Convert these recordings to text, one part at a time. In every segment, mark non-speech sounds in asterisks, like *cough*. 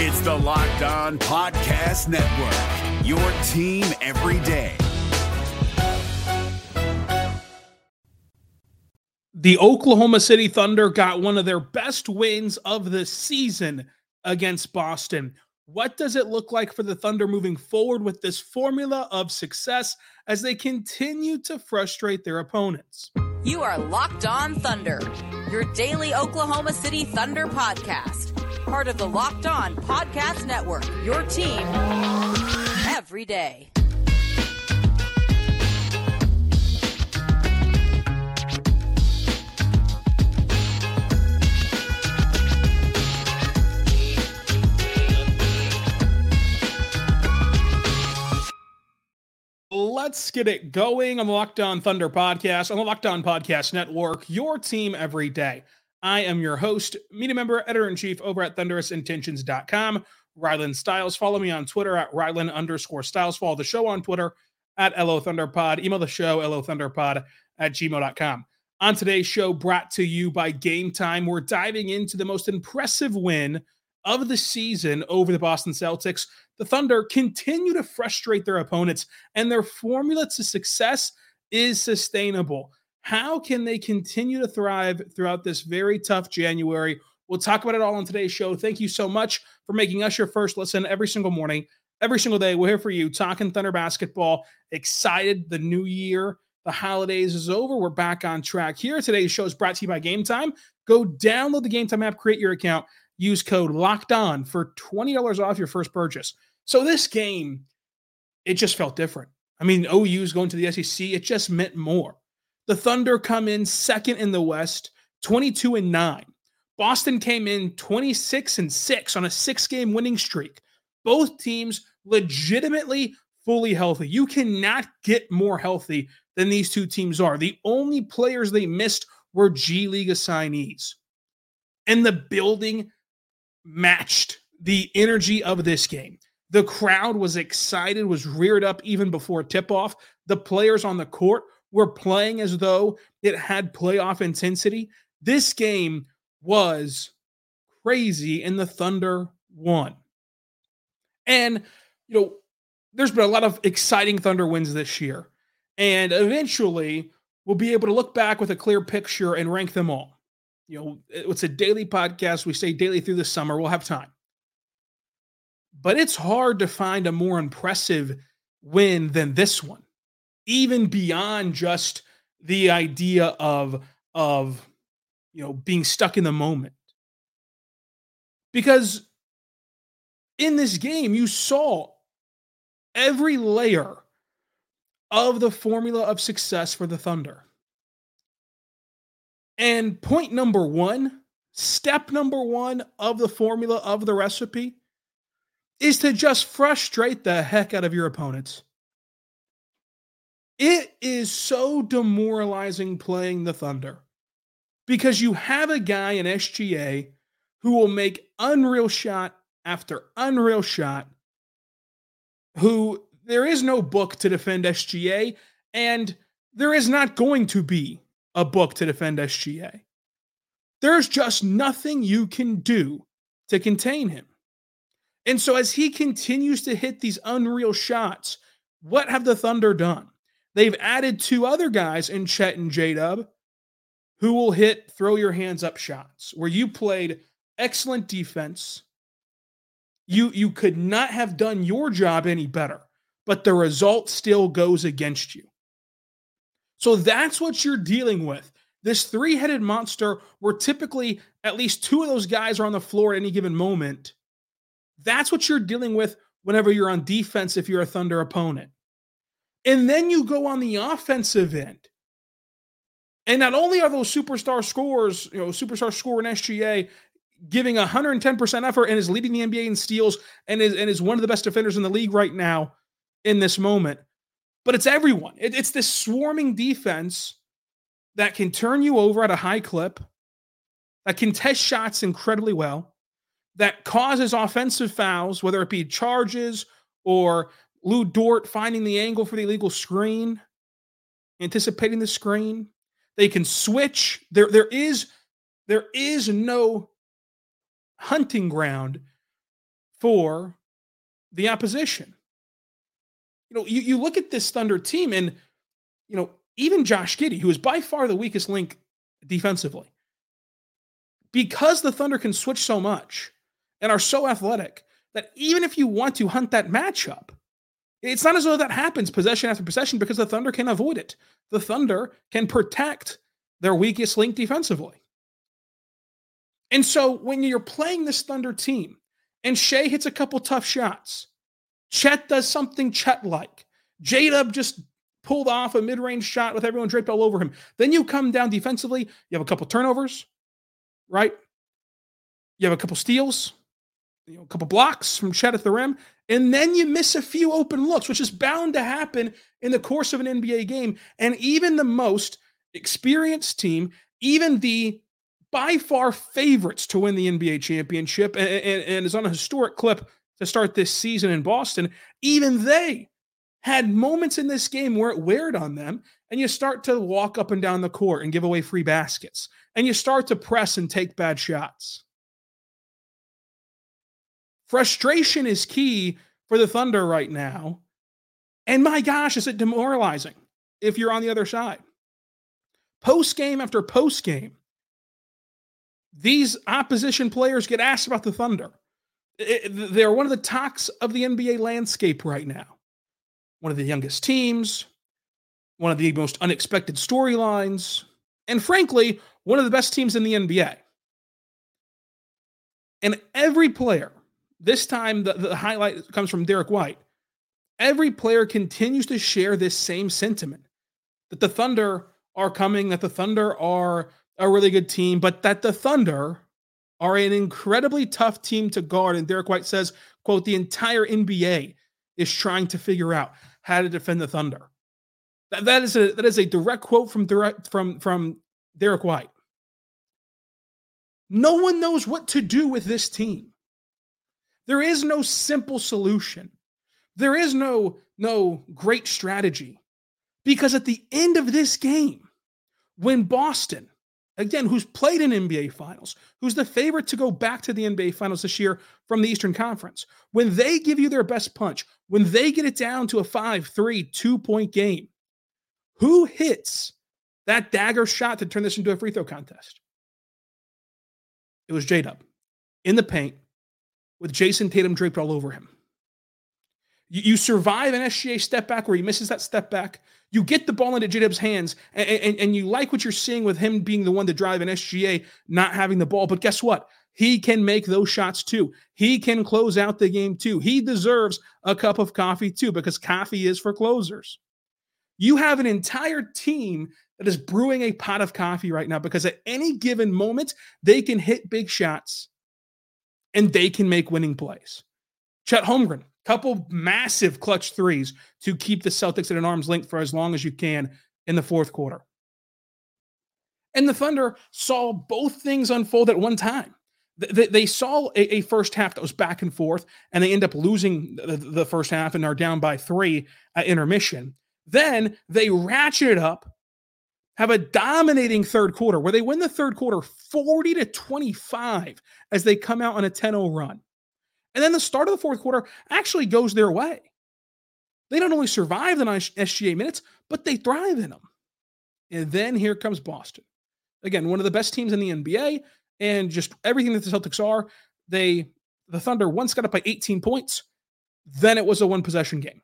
It's the Locked On Podcast Network, your team every day. The Oklahoma City Thunder got one of their best wins of the season against Boston. What does it look like for the Thunder moving forward with this formula of success as they continue to frustrate their opponents? You are Locked On Thunder, your daily Oklahoma City Thunder podcast, part of the Locked On Podcast Network, your team every day. Let's get it going on the Locked On Thunder podcast on the Locked On Podcast Network, your team every day. I am your host, media member, editor in chief over at thunderousintentions.com, Rylan Stiles. Follow me on Twitter at Rylan underscore Stiles. Follow the show on Twitter at LO Thunderpod. Email the show, LO Thunderpod at gmail.com. On today's show, brought to you by Game Time, we're diving into the most impressive win of the season over the Boston Celtics the Thunder continue to frustrate their opponents, and their formula to success is sustainable. How can they continue to thrive throughout this very tough January? We'll talk about it all on today's show. Thank you so much for making us your first listen every single morning, every single day. We're here for you, talking Thunder basketball. Excited. The new year, the holidays is over. We're back on track here. Today's show is brought to you by Game Time. Go download the Game Time app, create your account, use code locked on for $20 off your first purchase. So this game, it just felt different. I mean, OU's going to the SEC, it just meant more. The Thunder come in second in the West, 22 and 9. Boston came in 26 and 6 on a six game winning streak. Both teams legitimately fully healthy. You cannot get more healthy than these two teams are. The only players they missed were G League assignees. And the building matched the energy of this game. The crowd was excited, was reared up even before tip off. The players on the court were playing as though it had playoff intensity. This game was crazy, and the Thunder won. And, you know, there's been a lot of exciting Thunder wins this year. And eventually, we'll be able to look back with a clear picture and rank them all. You know, it's a daily podcast. We say daily through the summer. We'll have time but it's hard to find a more impressive win than this one, even beyond just the idea of of you know being stuck in the moment. Because in this game, you saw every layer of the formula of success for the Thunder. And point number one, step number one of the formula of the recipe is to just frustrate the heck out of your opponents. It is so demoralizing playing the Thunder because you have a guy in SGA who will make unreal shot after unreal shot, who there is no book to defend SGA, and there is not going to be a book to defend SGA. There's just nothing you can do to contain him. And so as he continues to hit these unreal shots, what have the Thunder done? They've added two other guys in Chet and J Dub who will hit throw your hands up shots where you played excellent defense. You you could not have done your job any better, but the result still goes against you. So that's what you're dealing with. This three-headed monster where typically at least two of those guys are on the floor at any given moment that's what you're dealing with whenever you're on defense if you're a Thunder opponent. And then you go on the offensive end. And not only are those superstar scores, you know, superstar scorer in SGA giving 110% effort and is leading the NBA in steals and is, and is one of the best defenders in the league right now in this moment, but it's everyone. It, it's this swarming defense that can turn you over at a high clip, that can test shots incredibly well, that causes offensive fouls, whether it be charges or Lu Dort finding the angle for the illegal screen, anticipating the screen. They can switch. There, there is, there is no hunting ground for the opposition. You know, you, you look at this Thunder team, and, you know, even Josh Giddey, who is by far the weakest link defensively, because the Thunder can switch so much and are so athletic that even if you want to hunt that matchup, it's not as though that happens possession after possession because the Thunder can avoid it. The Thunder can protect their weakest link defensively. And so when you're playing this Thunder team and Shai hits a couple tough shots, Chet does something Chet like, J Dub just pulled off a mid range shot with everyone draped all over him. Then you come down defensively, you have a couple turnovers, right? You have a couple steals, you know, a couple blocks from Chet at the rim, and then you miss a few open looks, which is bound to happen in the course of an NBA game. And even the most experienced team, even the by far favorites to win the NBA championship and, and, and, is on a historic clip to start this season in Boston, even they had moments in this game where it weared on them, and you start to walk up and down the court and give away free baskets, and you start to press and take bad shots. Frustration is key for the Thunder right now. And my gosh, is it demoralizing if you're on the other side? Post game after post game, these opposition players get asked about the Thunder. It, they're one of the talks of the NBA landscape right now. One of the youngest teams, one of the most unexpected storylines, and frankly, one of the best teams in the NBA. And every player this time, the, the highlight comes from Derrick White. Every player continues to share this same sentiment that the Thunder are coming, that the Thunder are a really good team, but that the Thunder are an incredibly tough team to guard. And Derrick White says, quote, the entire NBA is trying to figure out how to defend the Thunder. That, that is a that is a direct quote from direct from from Derrick White. No one knows what to do with this team. There is no simple solution. There is no no great strategy. Because at the end of this game, when Boston, again, who's played in NBA finals, who's the favorite to go back to the NBA finals this year from the Eastern Conference, when they give you their best punch, when they get it down to a 5 3, two point game, who hits that dagger shot to turn this into a free throw contest? It was J Dub in the paint with Jayson Tatum draped all over him. You, you survive an SGA step back where he misses that step back. You get the ball into J-Dub's hands, and, and, and you like what you're seeing with him being the one to drive an SGA not having the ball. But guess what? He can make those shots too. He can close out the game too. He deserves a cup of coffee too, because coffee is for closers. You have an entire team that is brewing a pot of coffee right now because at any given moment, they can hit big shots and they can make winning plays. Chet Holmgren, couple massive clutch threes to keep the Celtics at an arm's length for as long as you can in the fourth quarter. And the Thunder saw both things unfold at one time. They, saw a, first half that was back and forth, and they end up losing the, first half and are down by three at intermission. Then they ratchet it up have a dominating third quarter where they win the third quarter 40 to 25 as they come out on a 10 0 run. And then the start of the fourth quarter actually goes their way. They not only survive the SGA minutes, but they thrive in them. And then here comes Boston. Again, one of the best teams in the NBA and just everything that the Celtics are. They the Thunder once got up by 18 points, then it was a one possession game.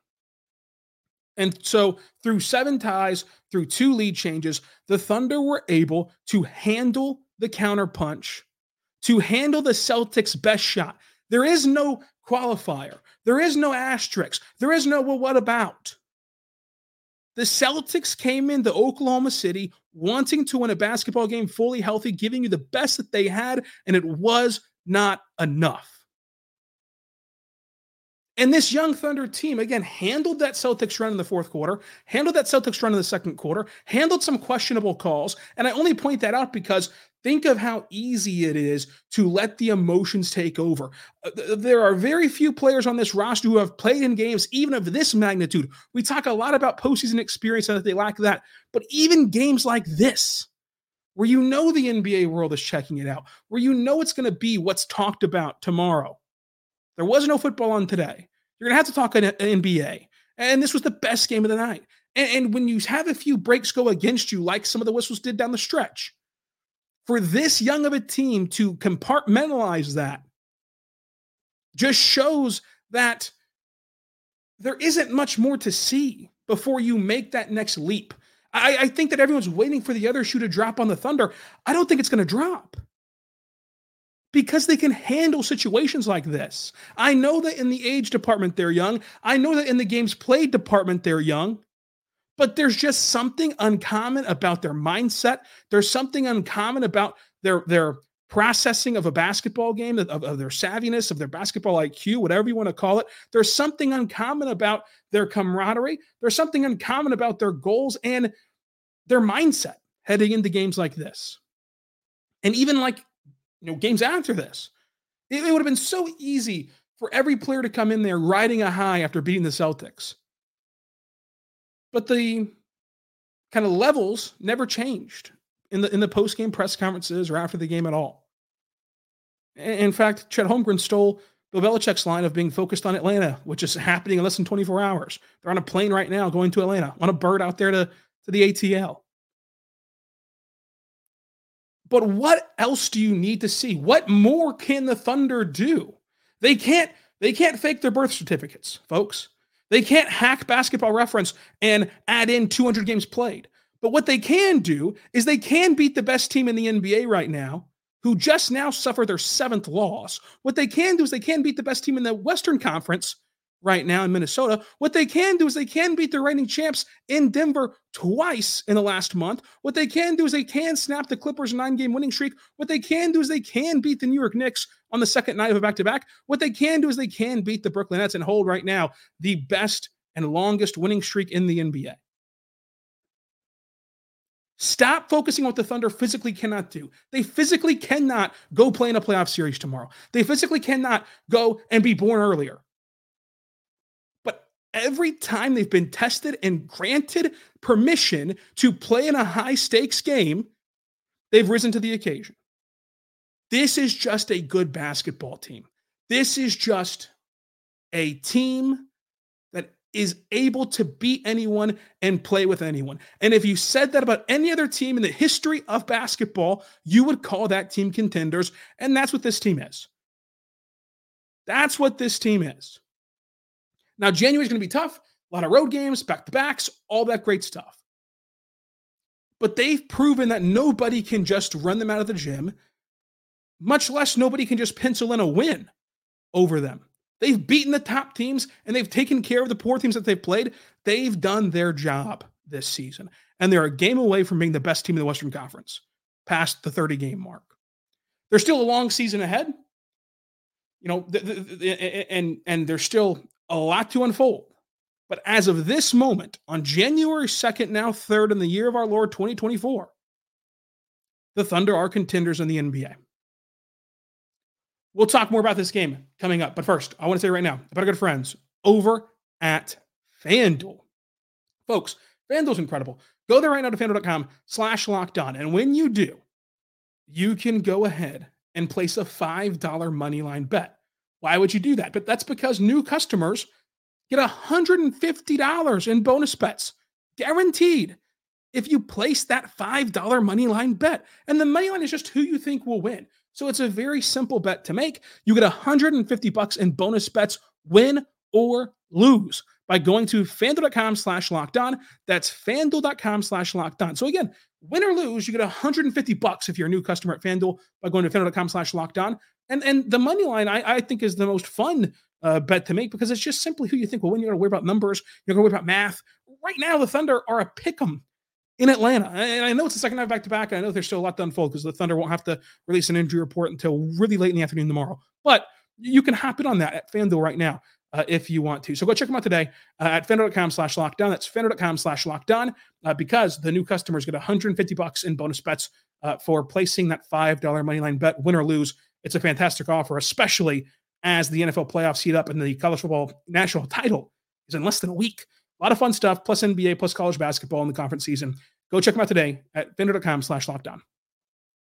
And so, through seven ties, through two lead changes, the Thunder were able to handle the counterpunch, to handle the Celtics' best shot. There is no qualifier, there is no asterisk, there is no, well, what about? The Celtics came into Oklahoma City wanting to win a basketball game fully healthy, giving you the best that they had, and it was not enough. And this young Thunder team, again, handled that Celtics run in the fourth quarter, handled that Celtics run in the second quarter, handled some questionable calls. And I only point that out because think of how easy it is to let the emotions take over. Uh, there are very few players on this roster who have played in games even of this magnitude. We talk a lot about postseason experience and that they lack that. But even games like this, where you know the NBA world is checking it out, where you know it's going to be what's talked about tomorrow There was no football on today. You're going to have to talk an uh, NBA. And this was the best game of the night. And, and when you have a few breaks go against you, like some of the whistles did down the stretch, for this young of a team to compartmentalize that just shows that there isn't much more to see before you make that next leap. I, I, think that everyone's waiting for the other shoe to drop on the Thunder. I don't think it's going to drop because they can handle situations like this. I know that in the age department, they're young. I know that in the games played department, they're young. But there's just something uncommon about their mindset. There's something uncommon about their, their processing of a basketball game, of, of, their savviness, of their basketball IQ, whatever you want to call it. There's something uncommon about their camaraderie. There's something uncommon about their goals and their mindset heading into games like this. And even like you know, games after this. It, it would have been so easy for every player to come in there riding a high after beating the Celtics. But the kind of levels never changed in the in the post game press conferences or after the game at all. In fact, Chet Holmgren stole Bill Belichick's line of being focused on Atlanta, which is happening in less than 24 hours. They're on a plane right now going to Atlanta, on a bird out there to, to the ATL. But what else do you need to see? What more can the Thunder do? They can't they can't fake their birth certificates, folks. They can't hack basketball reference and add in 200 games played. But what they can do is they can beat the best team in the NBA right now, who just now suffered their seventh loss. What they can do is they can beat the best team in the Western Conference right now in Minnesota. What they can do is they can beat the reigning champs in Denver twice in the last month. What they can do is they can snap the Clippers' nine game winning streak. What they can do is they can beat the New York Knicks on the second night of a back to back. What they can do is they can beat the Brooklyn Nets and hold right now the best and longest winning streak in the NBA. Stop focusing on what the Thunder physically cannot do. They physically cannot go play in a playoff series tomorrow. They physically cannot go and be born earlier every time they've been tested and granted permission to play in a high stakes game, they've risen to the occasion. This is just a good basketball team. This is just a team that is able to beat anyone and play with anyone. And if you said that about any other team in the history of basketball, you would call that team contenders. And that's what this team is. That's what this team is. Now, January is going to be tough. A lot of road games, back to backs, all that great stuff. But they've proven that nobody can just run them out of the gym, much less nobody can just pencil in a win over them. They've beaten the top teams and they've taken care of the poor teams that they've played. They've done their job this season. And they're a game away from being the best team in the Western Conference past the 30 game mark. There's still a long season ahead. You know, the, and and there's still a lot to unfold. But as of this moment, on January 2nd, now 3rd in the year of our Lord 2024, the Thunder are contenders in the NBA. We'll talk more about this game coming up. But first, I want to say right now about our good friends over at FanDuel. Folks, FanDuel's incredible. Go there right now to fanduel.com slash locked on. And when you do, you can go ahead and place a $5 money line bet. Why would you do that? But that's because new customers get $150 in bonus bets, guaranteed, if you place that $5 money line bet. And the money line is just who you think will win. So it's a very simple bet to make. You get 150 bucks in bonus bets, win or lose by going to fanduel.com slash locked on. That's fanduel.com slash locked on. So again, win or lose, you get 150 bucks if you're a new customer at FanDuel by going to fanduel.com slash locked on. And and the money line, I, I think, is the most fun uh, bet to make because it's just simply who you think will win. You're to worry about numbers. You're to worry about math. Right now, the Thunder are a pick 'em in Atlanta. And I know it's the second night back to back. I know there's still a lot to unfold because the Thunder won't have to release an injury report until really late in the afternoon tomorrow. But you can hop in on that at FanDuel right now uh, if you want to. So go check them out today uh, at fanduel.com slash locked on. That's fanduel.com slash locked on uh, because the new customers get 150 bucks in bonus bets uh, for placing that $5 money line bet, win or lose it's a fantastic offer, especially as the NFL playoffs heat up and the college football national title is in less than a week. A lot of fun stuff, plus NBA, plus college basketball in the conference season. Go check them out today at fanduel.com slash locked on.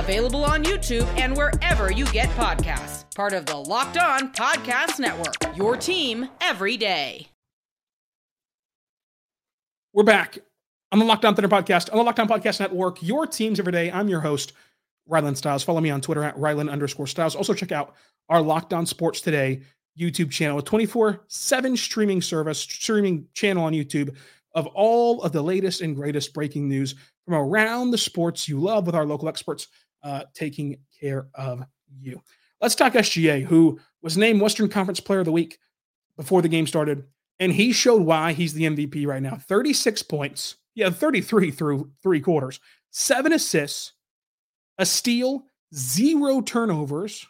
available on YouTube and wherever you get podcasts part of the Locked On Podcast Network. Your team every day. We're back on the Locked On Thunder Podcast, on the Locked On Podcast Network. Your teams every day. I'm your host, Rylan Stiles. Follow me on Twitter at Rylan underscore Stiles. Also, check out our Locked On Sports Today YouTube channel, a 24 7 streaming service, streaming channel on YouTube of all of the latest and greatest breaking news from around the sports you love with our local experts uh, taking care of you. Let's talk SGA, who was named Western Conference Player of the Week before the game started. And he showed why he's the MVP right now 36 points. Yeah, 33 through three quarters, seven assists, a steal, zero turnovers.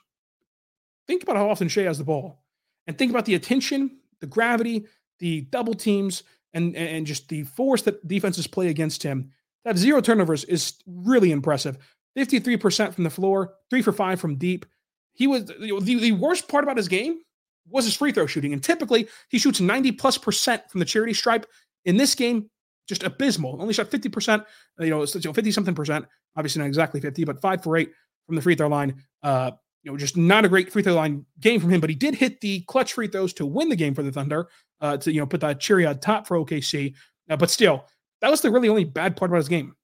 Think about how often Shai has the ball and think about the attention, the gravity, the double teams, and, and just the force that defenses play against him. That zero turnovers is really impressive. 53% from the floor, three for five from deep, he was the, the worst part about his game was his free throw shooting. And typically he shoots 90 plus percent from the charity stripe. In this game, just abysmal. Only shot 50%, you know, 50 something percent. Obviously not exactly 50, but five for eight from the free throw line. Uh, you know, just not a great free throw line game from him, but he did hit the clutch free throws to win the game for the Thunder, uh, to, you know, put that cherry on top for OKC. Uh, but still, that was the really only bad part about his game.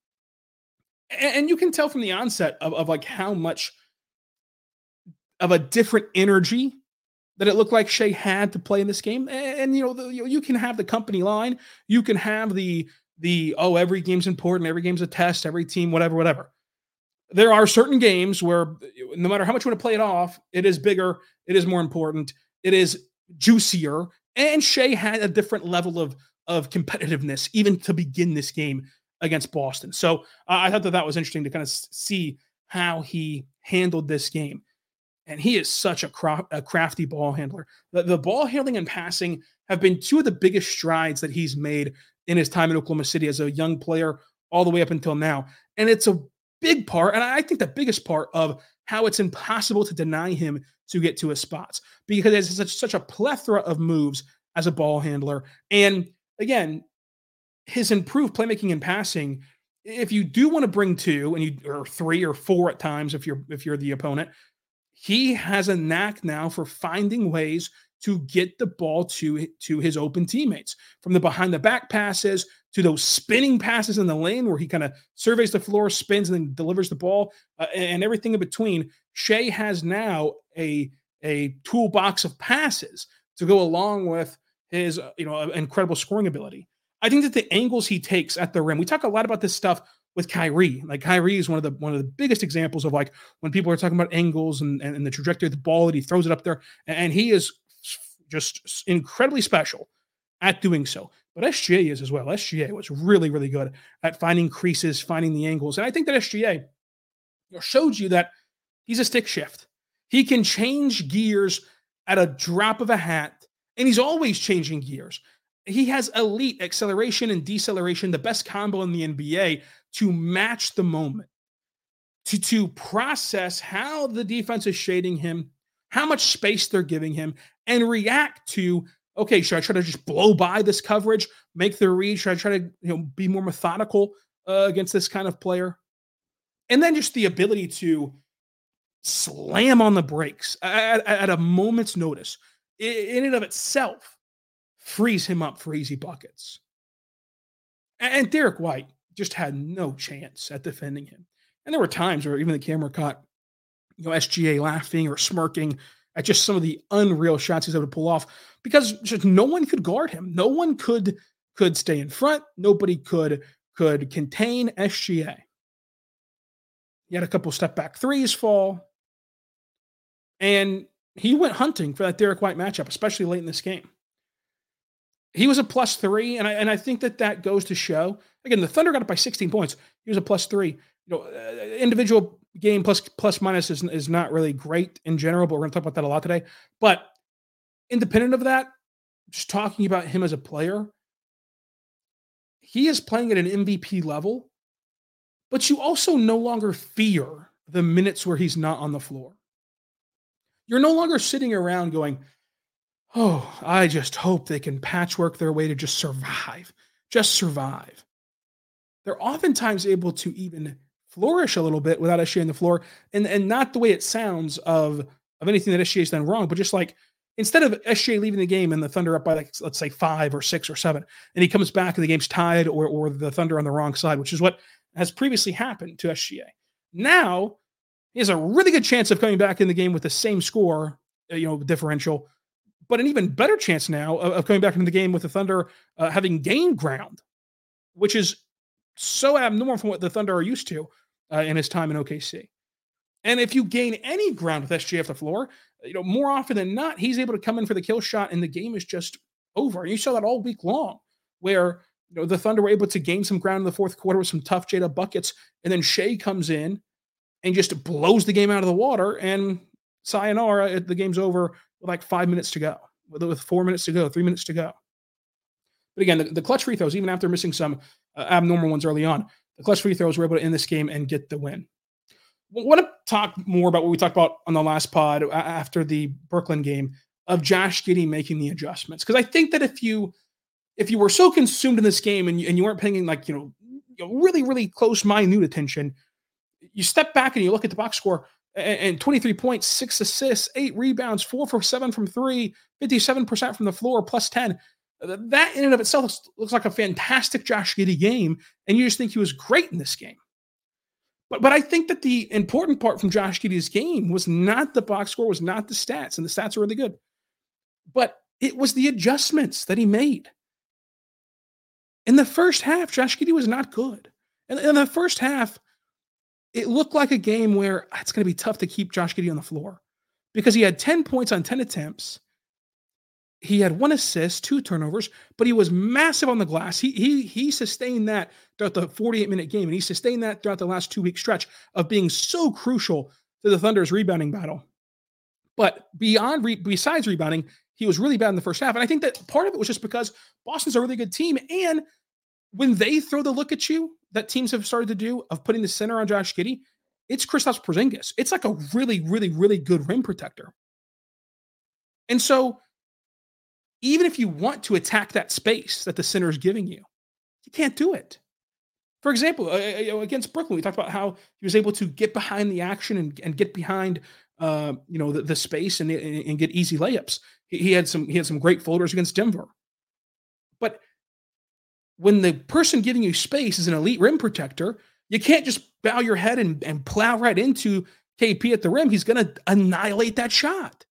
And, you can tell from the onset of, of like how much – of a different energy that it looked like Shai had to play in this game. And, and you know, the, you, you, can have the company line, you can have the the oh, every game's important, every game's a test, every team, whatever, whatever. There are certain games where no matter how much you want to play it off, it is bigger, it is more important, it is juicier. And Shai had a different level of of competitiveness even to begin this game against Boston. So uh, I thought that that was interesting to kind of see how he handled this game and he is such a, cra- a crafty ball handler. The, the, ball handling and passing have been two of the biggest strides that he's made in his time in Oklahoma City as a young player, all the way up until now. And it's a big part, and I think the biggest part of how it's impossible to deny him to get to his spots because there's such, such a plethora of moves as a ball handler. And again, his improved playmaking and passing. If you do want to bring two, and you or three or four at times, if you're if you're the opponent, he has a knack now for finding ways to get the ball to, to his open teammates from the behind the back passes to those spinning passes in the lane where he kind of surveys the floor, spins, and then delivers the ball uh, and everything in between. Shai has now a, a toolbox of passes to go along with his you know incredible scoring ability. I think that the angles he takes at the rim, we talk a lot about this stuff with Kyrie. Like Kyrie is one of the one of the biggest examples of like when people are talking about angles and, and, and the trajectory of the ball that he throws it up there, and he is just incredibly special at doing so. But SGA is as well. SGA was really, really good at finding creases, finding the angles. And I think that SGA showed you that he's a stick shift. He can change gears at a drop of a hat, and he's always changing gears. He has elite acceleration and deceleration, the best combo in the NBA to match the moment, to, to process how the defense is shading him, how much space they're giving him, and react to okay, should I try to just blow by this coverage, make the read? Should I try to you know be more methodical uh, against this kind of player? And then just the ability to slam on the brakes at, at a moment's notice in and of itself frees him up for easy buckets. And Derrick White, just had no chance at defending him. And there were times where even the camera caught, you know, SGA laughing or smirking at just some of the unreal shots he's able to pull off because just no one could guard him. No one could could stay in front. Nobody could could contain SGA. He had a couple step back threes fall. And he went hunting for that Derrick White matchup, especially late in this game. He was a plus three, and I and I think that that goes to show again the Thunder got it by 16 points. He was a plus three. You know, uh, individual game plus plus minus is is not really great in general, but we're going to talk about that a lot today. But independent of that, just talking about him as a player, he is playing at an MVP level, but you also no longer fear the minutes where he's not on the floor. You're no longer sitting around going, Oh, I just hope they can patchwork their way to just survive, just survive. They're oftentimes able to even flourish a little bit without SGA on the floor, and and not the way it sounds of of anything that SGA's done wrong, but just like instead of SGA leaving the game and the Thunder up by like let's say five or six or seven, and he comes back and the game's tied or or the Thunder on the wrong side, which is what has previously happened to SGA. Now he has a really good chance of coming back in the game with the same score, uh, you know, differential, but an even better chance now of, of coming back into the game with the Thunder uh, having gained ground, which is so abnormal from what the Thunder are used to uh, in his time in OKC. And if you gain any ground with SGA off the floor, you know, more often than not, he's able to come in for the kill shot and the game is just over. And you saw that all week long, where you know the Thunder were able to gain some ground in the fourth quarter with some tough Jada buckets, and then Shai comes in and just blows the game out of the water. And sayonara, the game's over like five minutes to go, with four minutes to go, three minutes to go. But again, the, the clutch free throws, even after missing some uh, abnormal ones early on, the clutch free throws were able to end this game and get the win. I want to talk more about what we talked about on the last pod after the Brooklyn game of Josh Giddey making the adjustments. Because I think that if you if you were so consumed in this game and you, and you weren't paying like you know really really close minute attention, you step back and you look at the box score and, and 23 points, six assists, eight rebounds, four for seven from three, 57% from the floor, plus 10 that in and of itself looks, looks like a fantastic Josh Giddey game, and you just think he was great in this game. But but I think that the important part from Josh Giddey's game was not the box score, was not the stats, and the stats are really good, but it was the adjustments that he made. In the first half, Josh Giddey was not good. And in the first half, it looked like a game where ah, it's going to be tough to keep Josh Giddey on the floor because he had 10 points on 10 attempts he had one assist, two turnovers, but he was massive on the glass. He he he sustained that throughout the 48 minute game, and he sustained that throughout the last two week stretch of being so crucial to the Thunder's rebounding battle. But beyond re- besides rebounding, he was really bad in the first half, and I think that part of it was just because Boston's a really good team, and when they throw the look at you that teams have started to do of putting the center on Josh Giddey, it's Kristaps Porzingis. It's like a really, really, really good rim protector. And so even if you want to attack that space that the center is giving you, you can't do it. For example, against Brooklyn, we talked about how he was able to get behind the action and, and get behind, uh, you know, the, the space and, and get easy layups. He had some he had some great floaters against Denver. But when the person giving you space is an elite rim protector, you can't just bow your head and, and plow right into KP at the rim. He's going to annihilate that shot.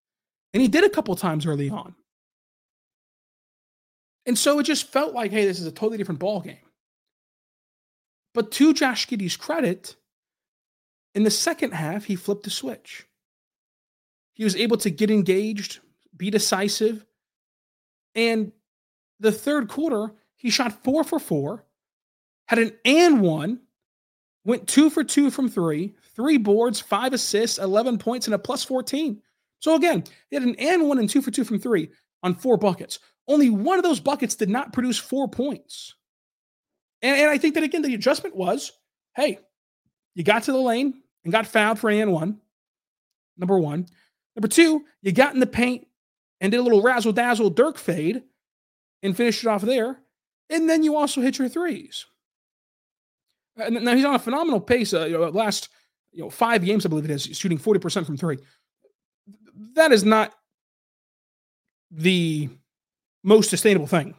And he did a couple times early on. And so it just felt like, hey, this is a totally different ball game. But to Josh Giddey's credit, in the second half, he flipped the switch. He was able to get engaged, be decisive. And the third quarter, he shot four for four, had an and one, went two for two from three, three boards, five assists, 11 points, and a plus 14. So again, he had an and one and two for two from three on four buckets. Only one of those buckets did not produce four points. And, and I think that, again, the adjustment was hey, you got to the lane and got fouled for an and one, number one. Number two, you got in the paint and did a little razzle dazzle Dirk fade and finished it off there. And then you also hit your threes. And now he's on a phenomenal pace. Uh, you know, last you know five games, I believe it is, shooting forty percent from three. That is not the most sustainable thing,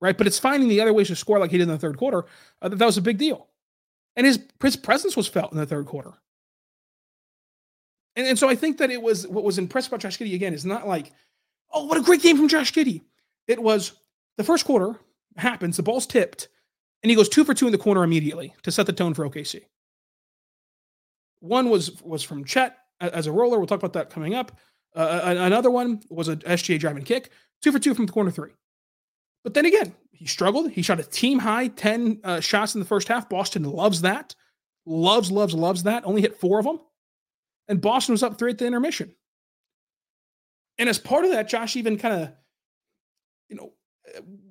right? But it's finding the other ways to score like he did in the third quarter. Uh, that, was a big deal, and his his presence was felt in the third quarter. And, and so I think that it was what was impressive about Josh Giddey again is not like, oh, what a great game from Josh Giddey. It was the first quarter happens, the ball's tipped, and he goes two for two in the corner immediately to set the tone for OKC. One was was from Chet as a roller. We'll talk about that coming up. Uh, another one was a SGA driving kick. Two for two from the corner three. But then again, he struggled. He shot a team high 10 uh, shots in the first half. Boston loves that. Loves, loves, loves that. Only hit four of them. And Boston was up three at the intermission. And as part of that, Josh even kind of you know,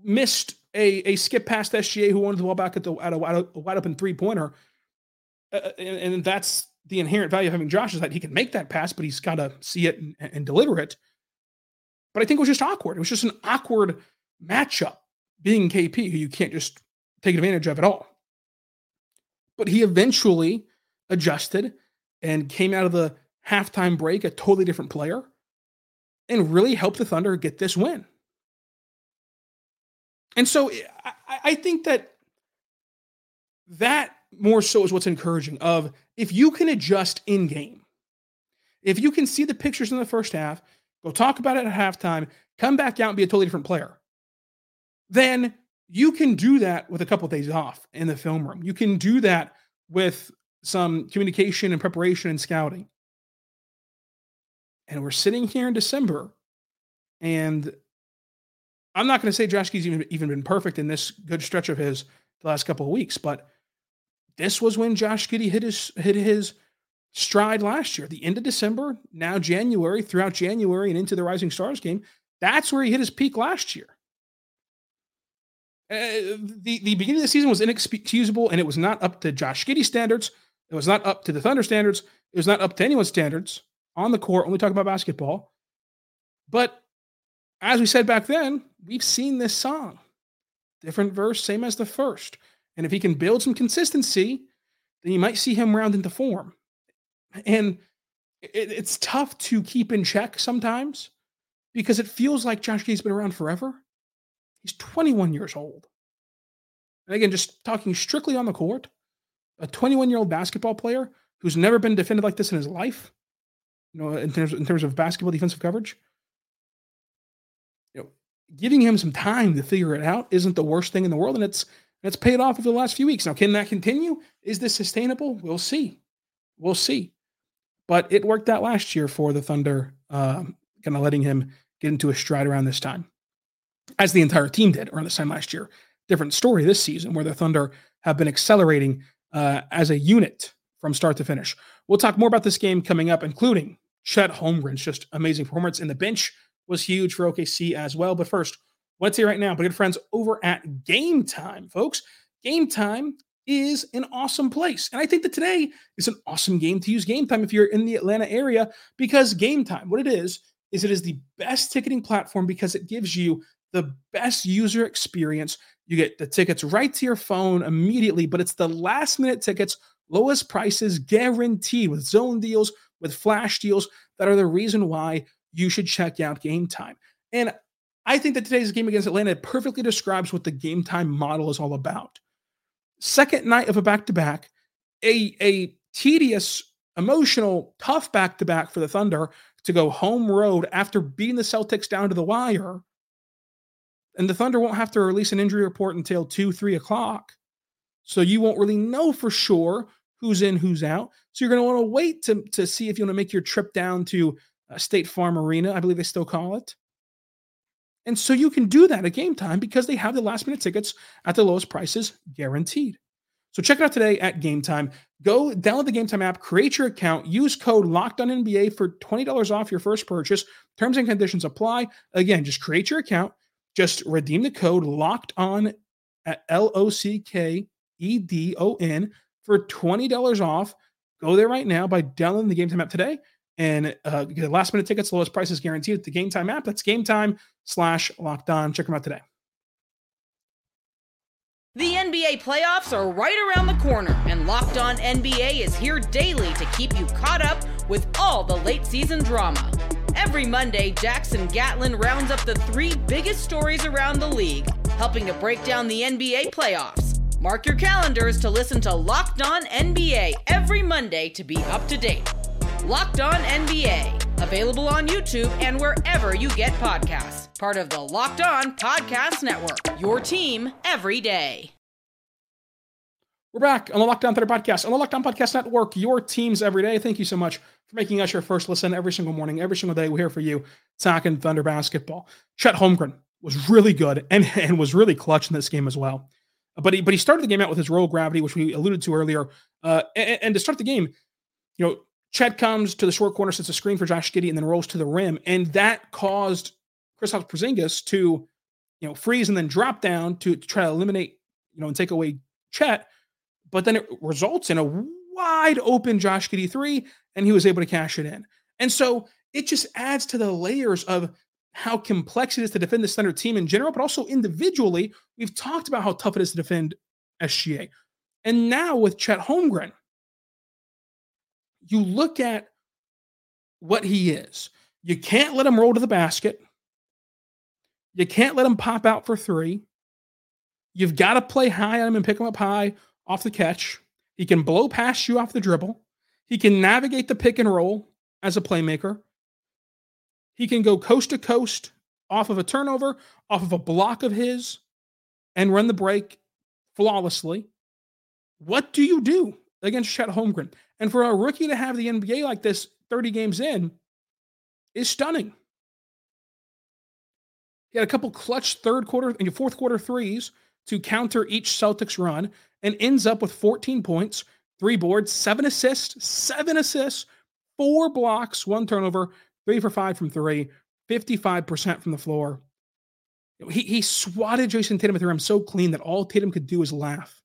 missed a, a skip past SGA who wanted the ball back at the at a wide, a wide open three pointer. Uh, uh, and, and, that's the inherent value of having Josh is that he can make that pass, but he's got to see it and, and, deliver it. But I think it was just awkward. It was just an awkward matchup being KP, who you can't just take advantage of at all. But he eventually adjusted and came out of the halftime break a totally different player and really helped the Thunder get this win. And so eh, I, I think that that more so is what's encouraging of if you can adjust in game, if you can see the pictures in the first half, go talk about it at halftime, come back out and be a totally different player, then you can do that with a couple of days off in the film room. You can do that with some communication and preparation and scouting. And we're sitting here in December, and I'm not going to say Josh Giddey's even, even been perfect in this good stretch of his the last couple of weeks, but this was when Josh Giddey hit his hit his stride last year. The end of December, now January, throughout January and into the Rising Stars game, that's where he hit his peak last year. Uh, the the beginning of the season was inexcusable, and it was not up to Josh Giddey standards. It was not up to the Thunder standards. It was not up to anyone's standards on the court. Only talk about basketball. But as we said back then, we've seen this song. Different verse, same as the first. And if he can build some consistency, then you might see him round into form. And it, it's tough to keep in check sometimes because it feels like Josh Giddey's been around forever. He's 21 years old. And again, just talking strictly on the court, a 21 year old basketball player who's never been defended like this in his life, you know, in terms, in terms of basketball defensive coverage, giving him some time to figure it out isn't the worst thing in the world. And it's, it's paid off over the last few weeks. Now, can that continue? Is this sustainable? We'll see. We'll see. But it worked out last year for the Thunder, uh, kind of letting him get into a stride around this time, as the entire team did around this time last year. Different story this season, where the Thunder have been accelerating uh, as a unit from start to finish. We'll talk more about this game coming up, including Chet Holmgren's just amazing performance in the bench was huge for OKC as well. But first, let's say right now, but good friends over at Game Time, folks. Game Time is an awesome place. And I think that today is an awesome game to use Game Time if you're in the Atlanta area because Game Time, what it is, is it is the best ticketing platform because it gives you the best user experience. You get the tickets right to your phone immediately, but it's the last minute tickets, lowest prices guaranteed with zone deals, with flash deals that are the reason why you should check out Game Time. And I think that today's game against Atlanta perfectly describes what the Game Time model is all about. Second night of a back to back, a tedious, emotional, tough back to back for the Thunder to go home road after beating the Celtics down to the wire and the Thunder won't have to release an injury report until two, three o'clock. So you won't really know for sure who's in, who's out. So you're going to want to wait to, to see if you want to make your trip down to Uh, State Farm Arena, I believe they still call it. And so you can do that at game time because they have the last minute tickets at the lowest prices guaranteed. So check it out today at Game Time. Go download the Game Time app, create your account, use code Locked On NBA for $20 off your first purchase. Terms and conditions apply. Again, just create your account, just redeem the code locked on at L O C K E D O N for $20 off. Go there right now by downloading the Game Time app today and uh, get last minute tickets, lowest prices guaranteed at the Game Time app. That's Game Time slash Locked On. Check them out today. The NBA playoffs are right around the corner, and Locked On NBA is here daily to keep you caught up with all the late season drama. Every Monday, Jackson Gatlin rounds up the three biggest stories around the league, helping to break down the NBA playoffs. Mark your calendars to listen to Locked On NBA every Monday to be up to date. Locked On NBA, available on YouTube and wherever you get podcasts. Part of the Locked On Podcast Network, your team every day. We're back on the Locked On Thunder Podcast, on the Locked On Podcast Network, your teams every day. Thank you so much for making us your first listen every single morning, every single day. We're here for you, talking Thunder basketball. Chet Holmgren was really good and, *laughs* and was really clutch in this game as well. But he but he started the game out with his roll gravity, which we alluded to earlier. Uh, and, and, to start the game, you know, Chet comes to the short corner, sets a screen for Josh Giddey, and then rolls to the rim, and that caused Kristaps Porzingis to you know, freeze and then drop down to, to try to eliminate, you know, and take away Chet. But then it results in a wide open Josh Giddey three, and he was able to cash it in. And so it just adds to the layers of how complex it is to defend the Thunder team in general, but also individually. We've talked about how tough it is to defend SGA. And now with Chet Holmgren, you look at what he is. You can't let him roll to the basket. You can't let him pop out for three. You've got to play high on him and pick him up high off the catch. He can blow past you off the dribble. He can navigate the pick and roll as a playmaker. He can go coast to coast off of a turnover, off of a block of his, and run the break flawlessly. What do you do against Chet Holmgren? And for a rookie to have the NBA like this 30 games in is stunning. He had a couple clutch third quarter and fourth quarter threes to counter each Celtics run and ends up with 14 points, three boards, seven assists, seven assists, four blocks, one turnover, three for five from three, 55% from the floor. He, he swatted Jayson Tatum at the rim so clean that all Tatum could do was laugh.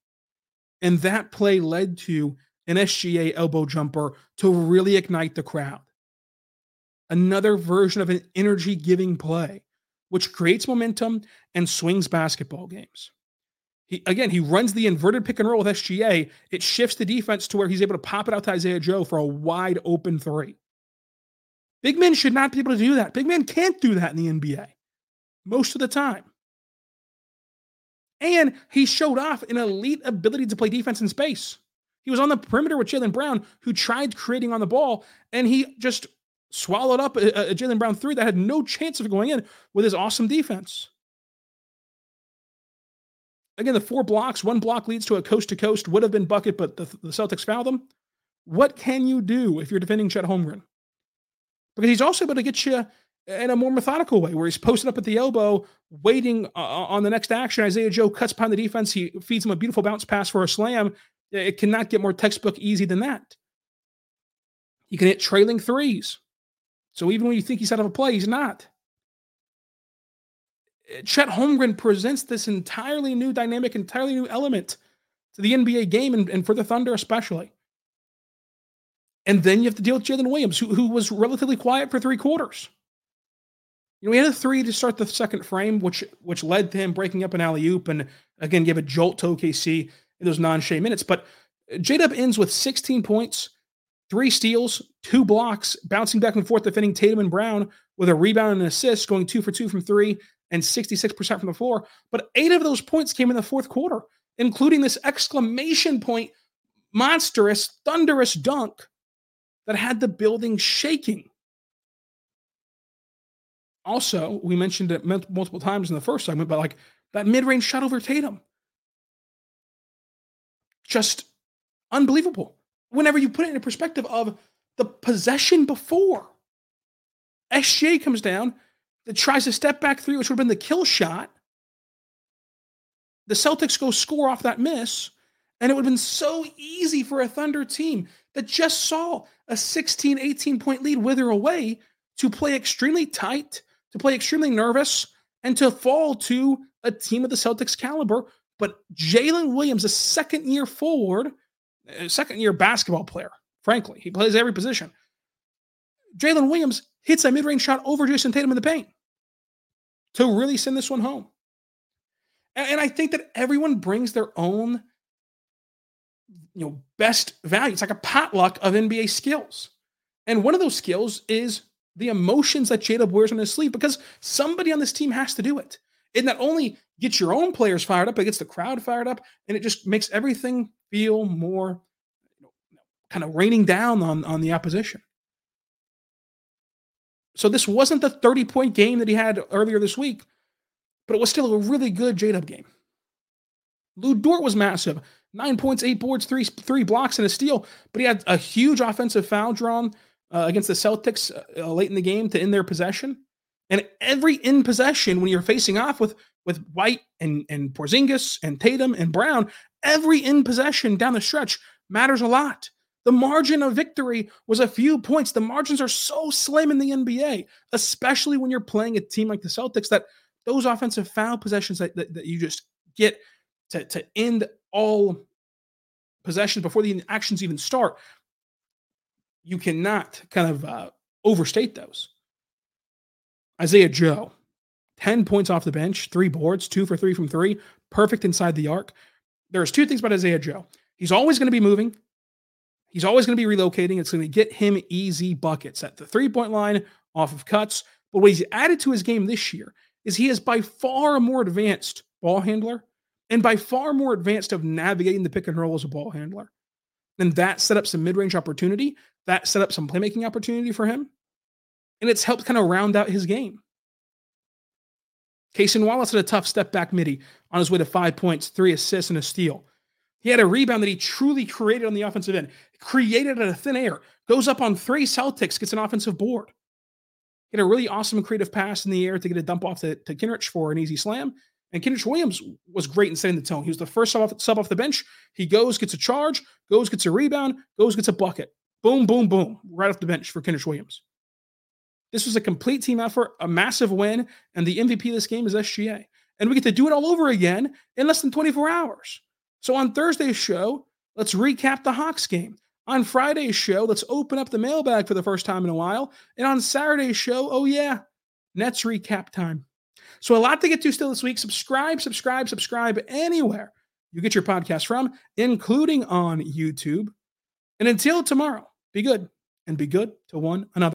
And that play led to an SGA elbow jumper to really ignite the crowd. Another version of an energy giving play, which creates momentum and swings basketball games. He, again, he runs the inverted pick and roll with SGA. It shifts the defense to where he's able to pop it out to Isaiah Joe for a wide open three. Big men should not be able to do that. Big men can't do that in the NBA most of the time. And he showed off an elite ability to play defense in space. He was on the perimeter with Jaylen Brown, who tried creating on the ball, and he just swallowed up a, a Jaylen Brown three that had no chance of going in with his awesome defense. Again, the four blocks, one block leads to a coast to coast, would have been bucket, but the, the Celtics fouled them. What can you do if you're defending Chet Holmgren? Because he's also able to get you in a more methodical way where he's posted up at the elbow, waiting uh, on the next action. Isaiah Joe cuts behind the defense. He feeds him a beautiful bounce pass for a slam. It cannot get more textbook easy than that. He can hit trailing threes. So even when you think he's out of a play, he's not. Uh, Chet Holmgren presents this entirely new dynamic, entirely new element to the NBA game and, and for the Thunder especially. And then you have to deal with Jalen Williams, who, who was relatively quiet for three quarters. You know, we had a three to start the second frame, which which led to him breaking up an alley oop and again gave a jolt to OKC in those non-Shai minutes. But uh, J Dub ends with 16 points, three steals, two blocks, bouncing back and forth, defending Tatum and Brown with a rebound and an assist, going two for two from three and 66% from the floor. But eight of those points came in the fourth quarter, including this exclamation point, monstrous, thunderous dunk that had the building shaking. Also, we mentioned it multiple times in the first segment, but like that mid range shot over Tatum. Just unbelievable. Whenever you put it in perspective of the possession before, SGA comes down, that tries to step back three, which would have been the kill shot. The Celtics go score off that miss, and it would have been so easy for a Thunder team that just saw a 16, 18 point lead wither away to play extremely tight, to play extremely nervous, and to fall to a team of the Celtics caliber. But Jalen Williams, a second year forward, a second year basketball player, frankly, he plays every position. Jalen Williams hits a mid range shot over Jayson Tatum in the paint to really send this one home. And, and I think that everyone brings their own you know best value. It's like a potluck of NBA skills. And one of those skills is the emotions that J wears on his sleeve because somebody on this team has to do it. It not only gets your own players fired up, it gets the crowd fired up, and it just makes everything feel more you know, kind of raining down on, on the opposition. So this wasn't the 30 point game that he had earlier this week, but it was still a really good J Dub game. Lu Dort was massive. Nine points, eight boards, three three blocks, and a steal. But he had a huge offensive foul drawn uh, against the Celtics uh, late in the game to end their possession. And every in possession, when you're facing off with with White and and Porzingis and Tatum and Brown, every in possession down the stretch matters a lot. The margin of victory was a few points. The margins are so slim in the NBA, especially when you're playing a team like the Celtics that those offensive foul possessions that, that, that you just get to, to end all possessions before the actions even start, you cannot kind of uh, overstate those. Isaiah Joe, 10 points off the bench, three boards, two for three from three, perfect inside the arc. There's two things about Isaiah Joe. He's always going to be moving. He's always going to be relocating. It's going to get him easy buckets at the three point line off of cuts. But what he's added to his game this year is he is by far a more advanced ball handler and by far more advanced of navigating the pick and roll as a ball handler. And that set up some mid range opportunity. That set up some playmaking opportunity for him. And it's helped kind of round out his game. Cason Wallace had a tough step back midi on his way to five points, three assists, and a steal. He had a rebound that he truly created on the offensive end, created out of thin air, goes up on three Celtics, gets an offensive board. He had a really awesome creative pass in the air to get a dump off to, to Kenrich for an easy slam. And Kenrich Williams was great in setting the tone. He was the first sub off, sub off the bench. He goes, gets a charge, goes, gets a rebound, goes, gets a bucket. Boom, boom, boom, right off the bench for Kenrich Williams. This was a complete team effort, a massive win, and the MVP of this game is SGA. And we get to do it all over again in less than 24 hours. So on Thursday's show, let's recap the Hawks game. On Friday's show, let's open up the mailbag for the first time in a while. And on Saturday's show, oh yeah, Nets recap time. So a lot to get to still this week. Subscribe, subscribe, subscribe anywhere you get your podcast from, including on YouTube. And until tomorrow, be good and be good to one another.